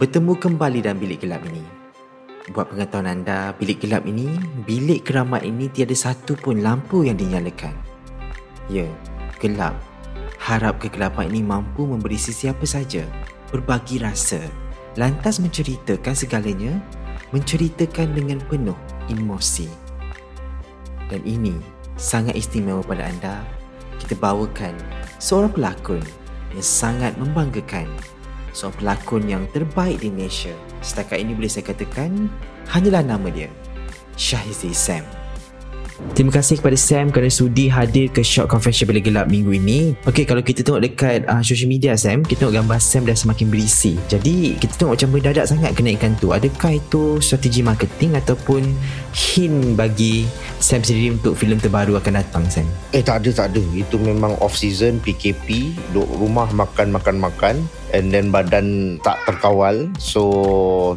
Bertemu kembali dalam bilik gelap ini. Buat pengetahuan anda, bilik gelap ini, bilik keramat ini tiada satu pun lampu yang dinyalakan. Ya, gelap. Harap kegelapan ini mampu memberi sesiapa saja berbagi rasa, lantas menceritakan segalanya, menceritakan dengan penuh emosi. Dan ini sangat istimewa pada anda. Kita bawakan seorang pelakon yang sangat membanggakan seorang pelakon yang terbaik di Malaysia. Setakat ini boleh saya katakan hanyalah nama dia, Syahizi Sam. Terima kasih kepada Sam kerana sudi hadir ke Short Confession Bila Gelap minggu ini. Okey, kalau kita tengok dekat uh, social media Sam, kita tengok gambar Sam dah semakin berisi. Jadi, kita tengok macam mendadak sangat kenaikan tu. Adakah itu strategi marketing ataupun hint bagi Sam sendiri untuk filem terbaru akan datang Sam? Eh tak ada tak ada Itu memang off season PKP Duduk rumah makan makan makan And then badan tak terkawal So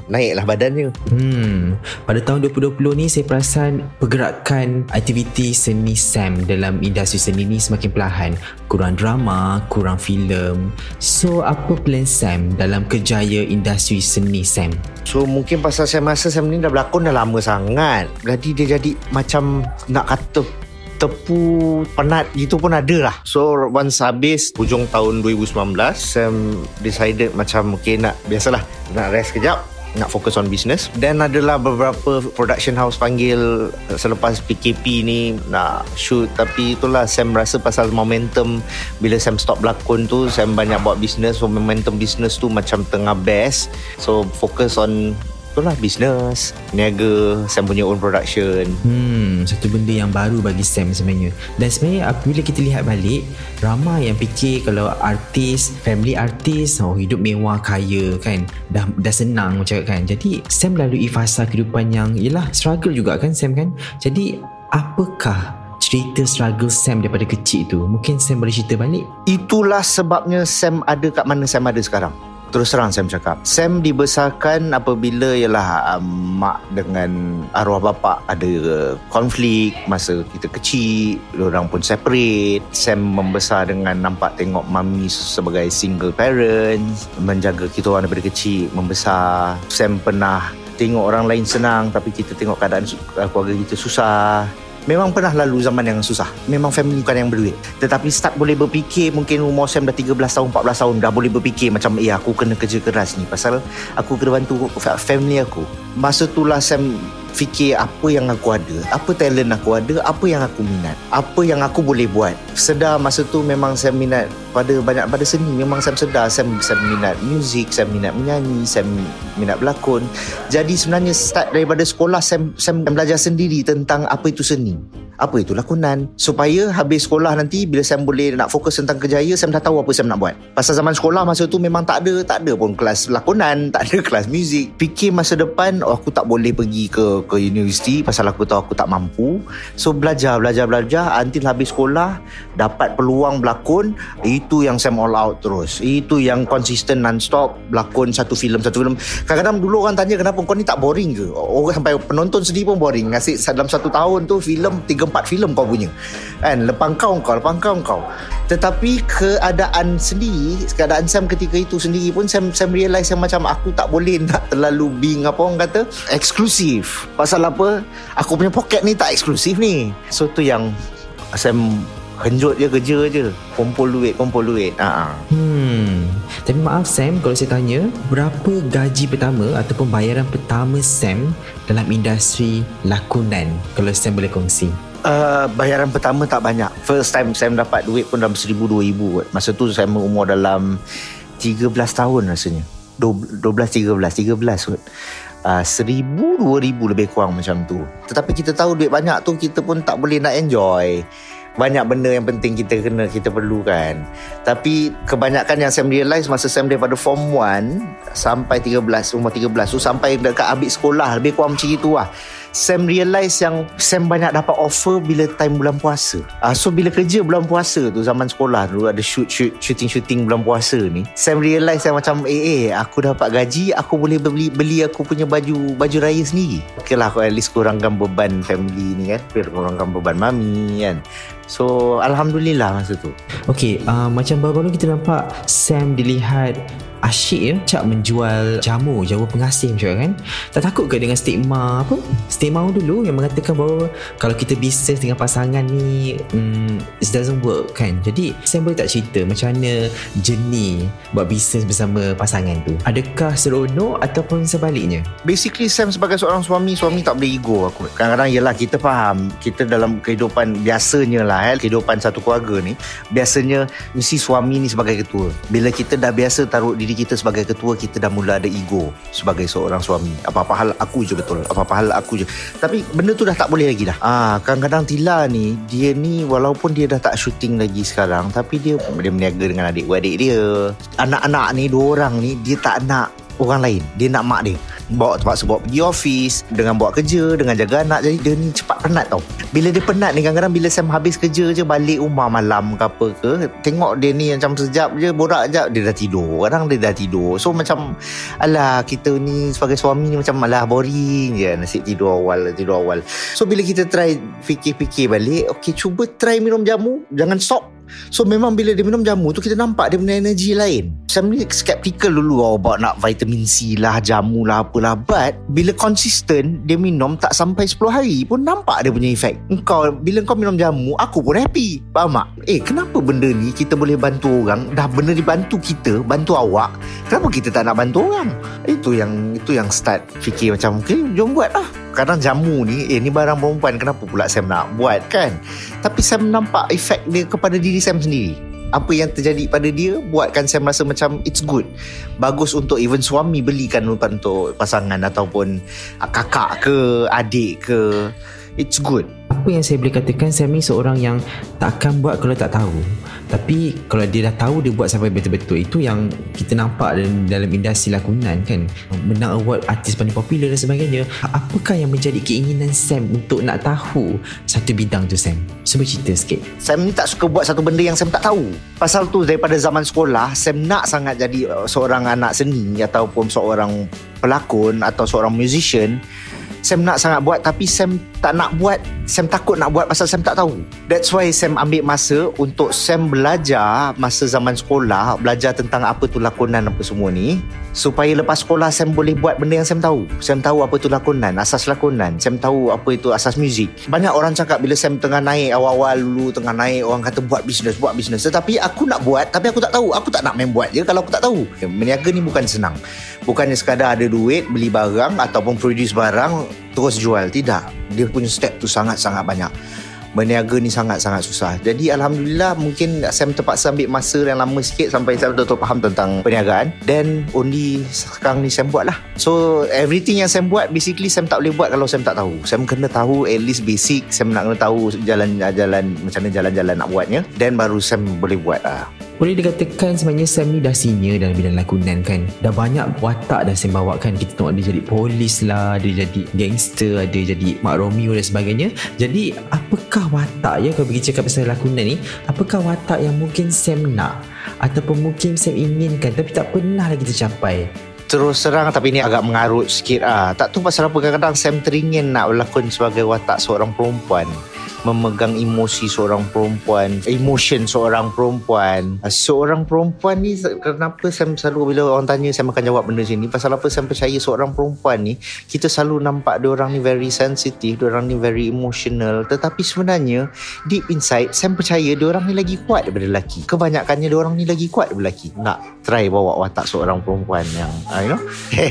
naiklah badannya Hmm, pada tahun 2020 ni saya perasan pergerakan aktiviti seni Sam dalam industri seni ni semakin perlahan. Kurang drama, kurang filem. So, apa plan Sam dalam kejaya industri seni Sam? So mungkin pasal saya masa Sam ni dah berlakon dah lama sangat Jadi dia jadi macam nak kata tepu penat gitu pun ada lah. So once habis hujung tahun 2019 Sam decided macam okay nak biasalah nak rest kejap nak fokus on business. Dan adalah beberapa production house panggil uh, selepas PKP ni nak shoot. Tapi itulah Sam rasa pasal momentum bila Sam stop berlakon tu Sam banyak buat business. So momentum business tu macam tengah best. So fokus on itulah business niaga Sam punya own production Hmm, satu benda yang baru bagi Sam sebenarnya. Dan sebenarnya apabila kita lihat balik, ramai yang fikir kalau artis, family artis, oh hidup mewah, kaya kan. Dah dah senang macam kan. Jadi Sam lalui fasa kehidupan yang yalah struggle juga kan Sam kan. Jadi apakah cerita struggle Sam daripada kecil tu? Mungkin Sam boleh cerita balik. Itulah sebabnya Sam ada kat mana Sam ada sekarang. Terus terang Sam cakap. Sam dibesarkan apabila ialah um, mak dengan arwah bapa ada konflik masa kita kecil, orang pun separate. Sam membesar dengan nampak tengok mami sebagai single parents, menjaga kita orang daripada kecil, membesar. Sam pernah tengok orang lain senang tapi kita tengok keadaan keluarga kita susah. Memang pernah lalu zaman yang susah. Memang family bukan yang berduit. Tetapi start boleh berfikir Mungkin umur Sam dah 13 tahun 14 tahun Dah boleh berfikir Macam eh aku kena kerja keras ni. Pasal aku kena bantu fa- family aku. Masa itulah Sam fikir apa yang aku ada Apa talent aku ada Apa yang aku minat Apa yang aku boleh buat. Sedar masa tu memang saya minat Pada banyak pada seni. Memang saya sedar Saya, saya minat muzik Saya minat menyanyi Saya minat berlakon. Jadi sebenarnya start daripada sekolah Saya, saya belajar sendiri tentang apa itu seni. Apa itu lakonan. Supaya habis sekolah nanti bila saya boleh nak fokus tentang kejaya saya dah tahu apa saya nak buat. Pasal zaman sekolah masa tu memang tak ada tak ada pun kelas lakonan tak ada kelas muzik. Fikir masa depan oh, aku tak boleh pergi ke ke universiti pasal aku tahu aku tak mampu. So belajar belajar belajar until habis sekolah dapat peluang berlakon. Itu yang saya all out terus. Itu yang konsisten non-stop berlakon satu filem satu filem. Kadang-kadang dulu orang tanya kenapa kau ni tak boring ke? Orang sampai penonton sendiri pun boring. Ngasih dalam satu tahun tu filem 3-4 filem kau punya. Kan? Lepas kau kau lepas kau kau. Tetapi keadaan sendiri keadaan Sam ketika itu sendiri pun Sam, Sam realise yang macam aku tak boleh nak terlalu being apa orang kata eksklusif. Pasal apa? Aku punya poket ni tak eksklusif ni. So tu yang Sam henjut je kerja je kumpul duit kumpul duit ha Hmm. Tapi maaf Sam, kalau saya tanya, berapa gaji pertama ataupun bayaran pertama Sam dalam industri lakonan? Kalau Sam boleh kongsi. Uh, bayaran pertama tak banyak. First time saya dapat duit pun dalam seribu dua ribu. Masa tu saya umur dalam 13 tahun rasanya. 12, 13, 13 kot. Uh, seribu, dua ribu lebih kurang macam tu. Tetapi kita tahu duit banyak tu kita pun tak boleh nak enjoy. Banyak benda yang penting kita kena kita perlukan. Tapi kebanyakan yang saya realise masa saya daripada form 1 sampai 13, umur 13 tu sampai dekat habis sekolah lebih kurang macam itu lah. Sam realise yang Sam banyak dapat offer bila time bulan puasa. Uh, so bila kerja bulan puasa tu zaman sekolah dulu ada shoot shoot shooting shooting bulan puasa ni. Sam realise yang macam eh eh aku dapat gaji aku boleh beli beli aku punya baju baju raya sendiri. Okay lah aku at least kurangkan beban family ni kan. Kurangkan beban mami kan. So Alhamdulillah masa tu Okay uh, Macam baru-baru kita nampak Sam dilihat asyik ya Cak menjual jamu Jamu pengasih macam kan. Tak takut ke dengan stigma apa? Stigma dulu yang mengatakan bahawa Kalau kita bisnes dengan pasangan ni um, It doesn't work kan. Jadi Sam boleh tak cerita Macam mana jenis Buat bisnes bersama pasangan tu? Adakah seronok Ataupun sebaliknya? Basically Sam sebagai seorang suami Suami tak boleh ego aku. Kadang-kadang yelah kita faham. Kita dalam kehidupan Biasanya lah eh, Kehidupan satu keluarga ni Biasanya Mesti suami ni sebagai ketua. Bila kita dah biasa taruh diri diri kita sebagai ketua kita dah mula ada ego sebagai seorang suami. Apa-apa hal aku je betul apa-apa hal aku je. Tapi benda tu dah tak boleh lagi dah. Ah kadang-kadang Tila ni dia ni walaupun dia dah tak syuting lagi sekarang tapi dia dia meniaga dengan adik-adik dia. Anak-anak ni dua orang ni dia tak nak orang lain. Dia nak mak dia bawa terpaksa bawa pergi office dengan buat kerja dengan jaga anak. Jadi dia ni cepat penat tau. Bila dia penat ni kadang-kadang bila Sam habis kerja je balik rumah malam ke apa ke tengok dia ni macam sejap je borak sekejap dia dah tidur. Kadang dia dah tidur. So macam alah kita ni sebagai suami ni macam malah boring je nasib tidur awal tidur awal. So bila kita try fikir-fikir balik okay cuba try minum jamu jangan stop. So memang bila dia minum jamu tu kita nampak dia punya energi lain. Saya ni skeptical dulu oh, about nak vitamin C lah, jamu lah, apalah. But bila konsisten dia minum tak sampai 10 hari pun nampak dia punya efek. Engkau bila kau minum jamu, aku pun happy. Faham tak? Eh kenapa benda ni kita boleh bantu orang? Dah benda dibantu kita, bantu awak. Kenapa kita tak nak bantu orang? Itu yang itu yang start fikir macam okay, jom buat lah kadang jamu ni eh ni barang perempuan kenapa pula Sam nak buat kan tapi Sam nampak efek dia kepada diri Sam sendiri apa yang terjadi pada dia buatkan Sam rasa macam it's good. Bagus untuk even suami belikan untuk pasangan ataupun kakak ke adik ke. It's good. Apa yang saya boleh katakan Sam ni seorang yang tak akan buat kalau tak tahu tapi kalau dia dah tahu dia buat sampai betul-betul itu yang kita nampak dalam, industri lakonan kan. Menang award artis paling popular dan sebagainya. Apakah yang menjadi keinginan Sam untuk nak tahu satu bidang tu Sam? Cuba cerita sikit. Sam ni tak suka buat satu benda yang Sam tak tahu. Pasal tu daripada zaman sekolah Sam nak sangat jadi uh, seorang anak seni ataupun seorang pelakon atau seorang musician. Sam nak sangat buat tapi Sam tak nak buat Sam takut nak buat pasal Sam tak tahu. That's why Sam ambil masa untuk Sam belajar masa zaman sekolah belajar tentang apa tu lakonan apa semua ni supaya lepas sekolah Sam boleh buat benda yang Sam tahu. Sam tahu apa tu lakonan asas lakonan. Sam tahu apa itu asas muzik. Banyak orang cakap bila Sam tengah naik awal-awal dulu tengah naik orang kata buat bisnes buat bisnes tetapi aku nak buat tapi aku tak tahu. Aku tak nak main buat je kalau aku tak tahu. Meniaga ni bukan senang. Bukannya sekadar ada duit beli barang ataupun produce barang terus jual. Tidak dia punya step tu sangat-sangat banyak. Berniaga ni sangat-sangat susah. Jadi Alhamdulillah mungkin Sam terpaksa ambil masa yang lama sikit sampai saya betul-betul faham tentang perniagaan. Dan only sekarang ni Sam buat lah so everything yang Sam buat basically Sam tak boleh buat kalau Sam tak tahu. Sam kena tahu at least basic. Sam nak kena tahu jalan-jalan macam mana jalan-jalan nak buatnya. Dan baru Sam boleh buat lah boleh dikatakan sebenarnya Sam ni dah senior dalam bidang lakonan kan dah banyak watak dah Sam bawa kan kita tengok dia jadi polis lah dia jadi gangster ada jadi Mak Romeo dan sebagainya jadi apakah watak ya kalau pergi cakap pasal lakonan ni apakah watak yang mungkin Sam nak ataupun mungkin Sam inginkan tapi tak pernah lagi tercapai terus serang tapi ni agak mengarut sikit ah. Tak tahu pasal apa kadang-kadang Sam teringin nak berlakon sebagai watak seorang perempuan. Memegang emosi seorang perempuan, emotion seorang perempuan. Ah, Seorang perempuan ni kenapa Sam selalu bila orang tanya Sam akan jawab benda sini pasal apa Sam percaya seorang perempuan ni kita selalu nampak dia orang ni very sensitive, dia orang ni very emotional tetapi sebenarnya deep inside Sam percaya dia orang ni lagi kuat daripada lelaki. Kebanyakannya dia orang ni lagi kuat daripada lelaki. Nak try bawa watak seorang perempuan yang uh, you know.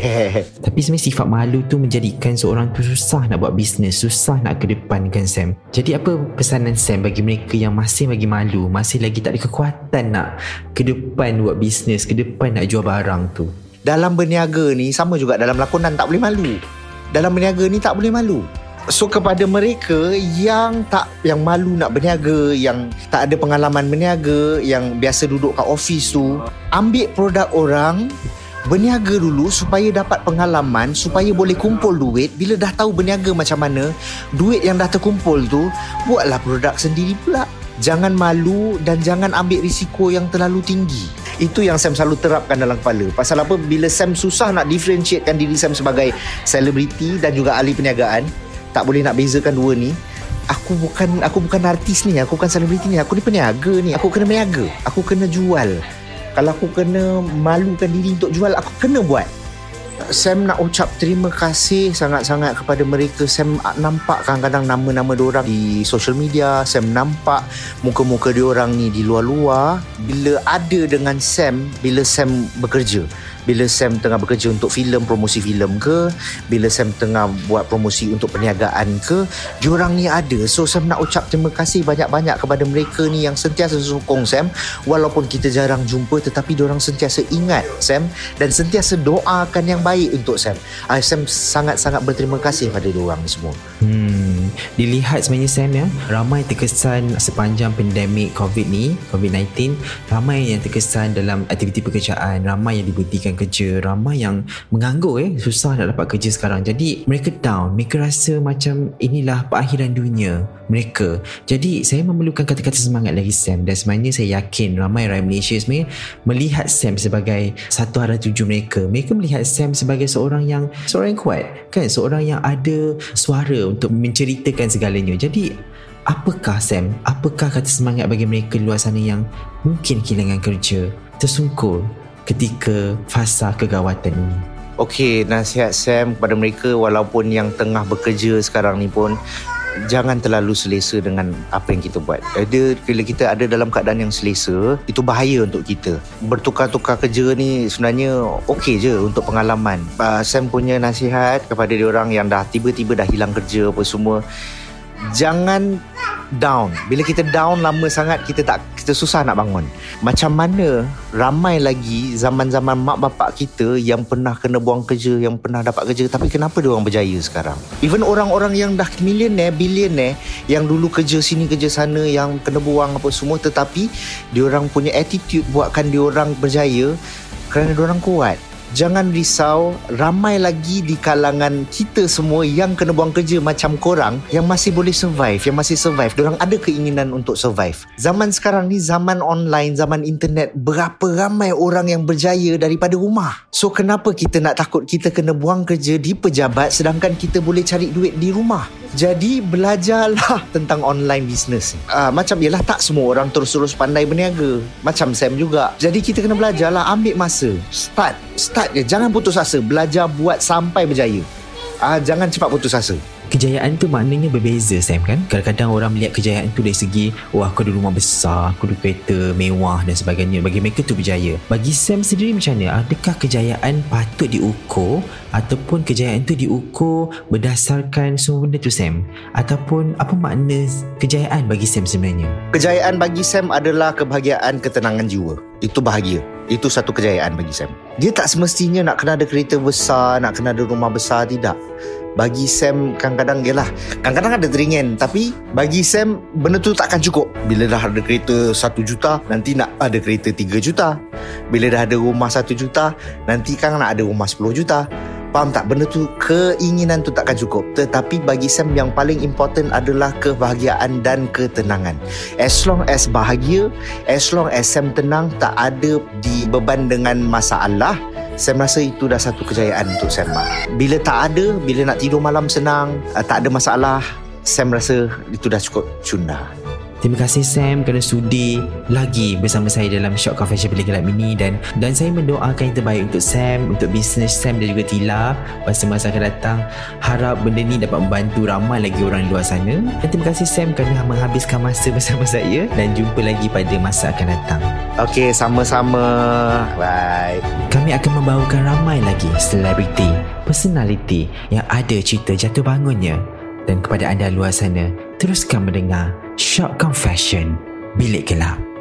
Tapi sebenarnya sifat malu tu menjadikan seorang tu susah nak buat bisnes, susah nak kedepankan Sam. Jadi apa pesanan Sam bagi mereka yang masih lagi malu, masih lagi tak ada kekuatan nak ke depan buat bisnes, ke depan nak jual barang tu? dalam berniaga ni sama juga dalam lakonan tak boleh malu. Dalam berniaga ni tak boleh malu. So kepada mereka yang tak yang malu nak berniaga, yang tak ada pengalaman berniaga, yang biasa duduk kat office tu, ambil produk orang Berniaga dulu supaya dapat pengalaman Supaya boleh kumpul duit Bila dah tahu berniaga macam mana Duit yang dah terkumpul tu Buatlah produk sendiri pula. Jangan malu dan jangan ambil risiko yang terlalu tinggi. Itu yang Sam selalu terapkan dalam kepala. Pasal apa? Bila Sam susah nak differentiatekan diri Sam sebagai Selebriti dan juga ahli perniagaan Tak boleh nak bezakan dua ni Aku bukan aku bukan artis ni Aku bukan selebriti ni Aku ni peniaga ni Aku kena berniaga Aku kena jual Kalau aku kena malukan diri untuk jual Aku kena buat Sam nak ucap terima kasih sangat-sangat kepada mereka. Sam nampak kadang-kadang nama-nama diorang di social media. Sam nampak muka-muka diorang ni di luar-luar. Bila ada dengan Sam, bila Sam bekerja. Bila Sam tengah bekerja untuk filem, promosi filem ke. Bila Sam tengah buat promosi untuk perniagaan ke. Diorang ni ada. So Sam nak ucap terima kasih banyak-banyak kepada mereka ni yang sentiasa sokong Sam. Walaupun kita jarang jumpa tetapi diorang sentiasa ingat Sam. Dan sentiasa doakan yang baik untuk Sam. Uh, Sam sangat-sangat berterima kasih pada diorang semua. Hmm, dilihat sebenarnya Sam ya, ramai terkesan sepanjang pandemik COVID ni, COVID-19, ramai yang terkesan dalam aktiviti pekerjaan, ramai yang diberhentikan kerja, ramai yang menganggur eh, susah nak dapat kerja sekarang. Jadi mereka down, mereka rasa macam inilah perakhiran dunia mereka. Jadi saya memerlukan kata-kata semangat lagi Sam dan sebenarnya saya yakin ramai rakyat Malaysia sebenarnya melihat Sam sebagai satu arah tuju mereka. Mereka melihat Sam sebagai seorang yang seorang yang kuat, kan? Seorang yang ada suara untuk menceritakan segalanya. Jadi apakah Sam? Apakah kata semangat bagi mereka luar sana yang mungkin kehilangan kerja, tersungkur ketika fasa kegawatan ini? Okey, nasihat Sam kepada mereka walaupun yang tengah bekerja sekarang ni pun jangan terlalu selesa dengan apa yang kita buat. Ada bila kita ada dalam keadaan yang selesa, itu bahaya untuk kita. Bertukar-tukar kerja ni sebenarnya okey je untuk pengalaman. Uh, Sam punya nasihat kepada dia orang yang dah tiba-tiba dah hilang kerja apa semua, jangan down. Bila kita down lama sangat kita tak kita susah nak bangun. Macam mana ramai lagi zaman-zaman mak bapak kita yang pernah kena buang kerja, yang pernah dapat kerja tapi kenapa dia orang berjaya sekarang? Even orang-orang yang dah millionaire, billionaire yang dulu kerja sini kerja sana yang kena buang apa semua tetapi dia orang punya attitude buatkan dia orang berjaya kerana dia orang kuat. Jangan risau, ramai lagi di kalangan kita semua yang kena buang kerja macam korang yang masih boleh survive, yang masih survive. Diorang ada keinginan untuk survive. Zaman sekarang ni zaman online, zaman internet, berapa ramai orang yang berjaya daripada rumah. So kenapa kita nak takut kita kena buang kerja di pejabat sedangkan kita boleh cari duit di rumah? Jadi belajarlah tentang online business. Uh, macam ialah tak semua orang terus-terus pandai berniaga. Macam Sam juga. Jadi kita kena belajarlah ambil masa. Start. Start je. Jangan putus asa. Belajar buat sampai berjaya. Ah jangan cepat putus asa. Kejayaan tu maknanya berbeza Sam kan Kadang-kadang orang melihat kejayaan tu dari segi Wah aku ada rumah besar Aku ada kereta mewah dan sebagainya Bagi mereka tu berjaya Bagi Sam sendiri macam mana Adakah kejayaan patut diukur Ataupun kejayaan tu diukur Berdasarkan semua benda tu Sam Ataupun apa makna kejayaan bagi Sam sebenarnya Kejayaan bagi Sam adalah kebahagiaan ketenangan jiwa. Itu bahagia. Itu satu kejayaan bagi Sam. Dia tak semestinya nak kena ada kereta besar, nak kena ada rumah besar, tidak. Bagi Sam kadang-kadang ialah Kadang-kadang ada teringin Tapi bagi Sam Benda tu takkan cukup Bila dah ada kereta 1 juta Nanti nak ada kereta 3 juta Bila dah ada rumah 1 juta Nanti kan nak ada rumah 10 juta Faham tak? Benda tu keinginan tu takkan cukup. Tetapi bagi Sam yang paling important adalah kebahagiaan dan ketenangan. As long as bahagia, as long as Sam tenang, tak ada dibeban dengan masalah, Sam rasa itu dah satu kejayaan untuk Sam. Bila tak ada, bila nak tidur malam senang, uh, tak ada masalah, Sam rasa itu dah cukup cunda. Terima kasih Sam kerana sudi lagi bersama saya dalam Shock Confession Bilik Gelap ini dan dan saya mendoakan yang terbaik untuk Sam, untuk bisnes Sam dan juga Tila pada masa akan datang. Harap benda ni dapat membantu ramai lagi orang di luar sana. Dan terima kasih Sam kerana menghabiskan masa bersama saya dan jumpa lagi pada masa akan datang. Okey, sama-sama. Bye. Kami akan membawakan ramai lagi selebriti, personality yang ada cerita jatuh bangunnya. Dan kepada anda luar sana, teruskan mendengar Shock Confession Bilik Gelap.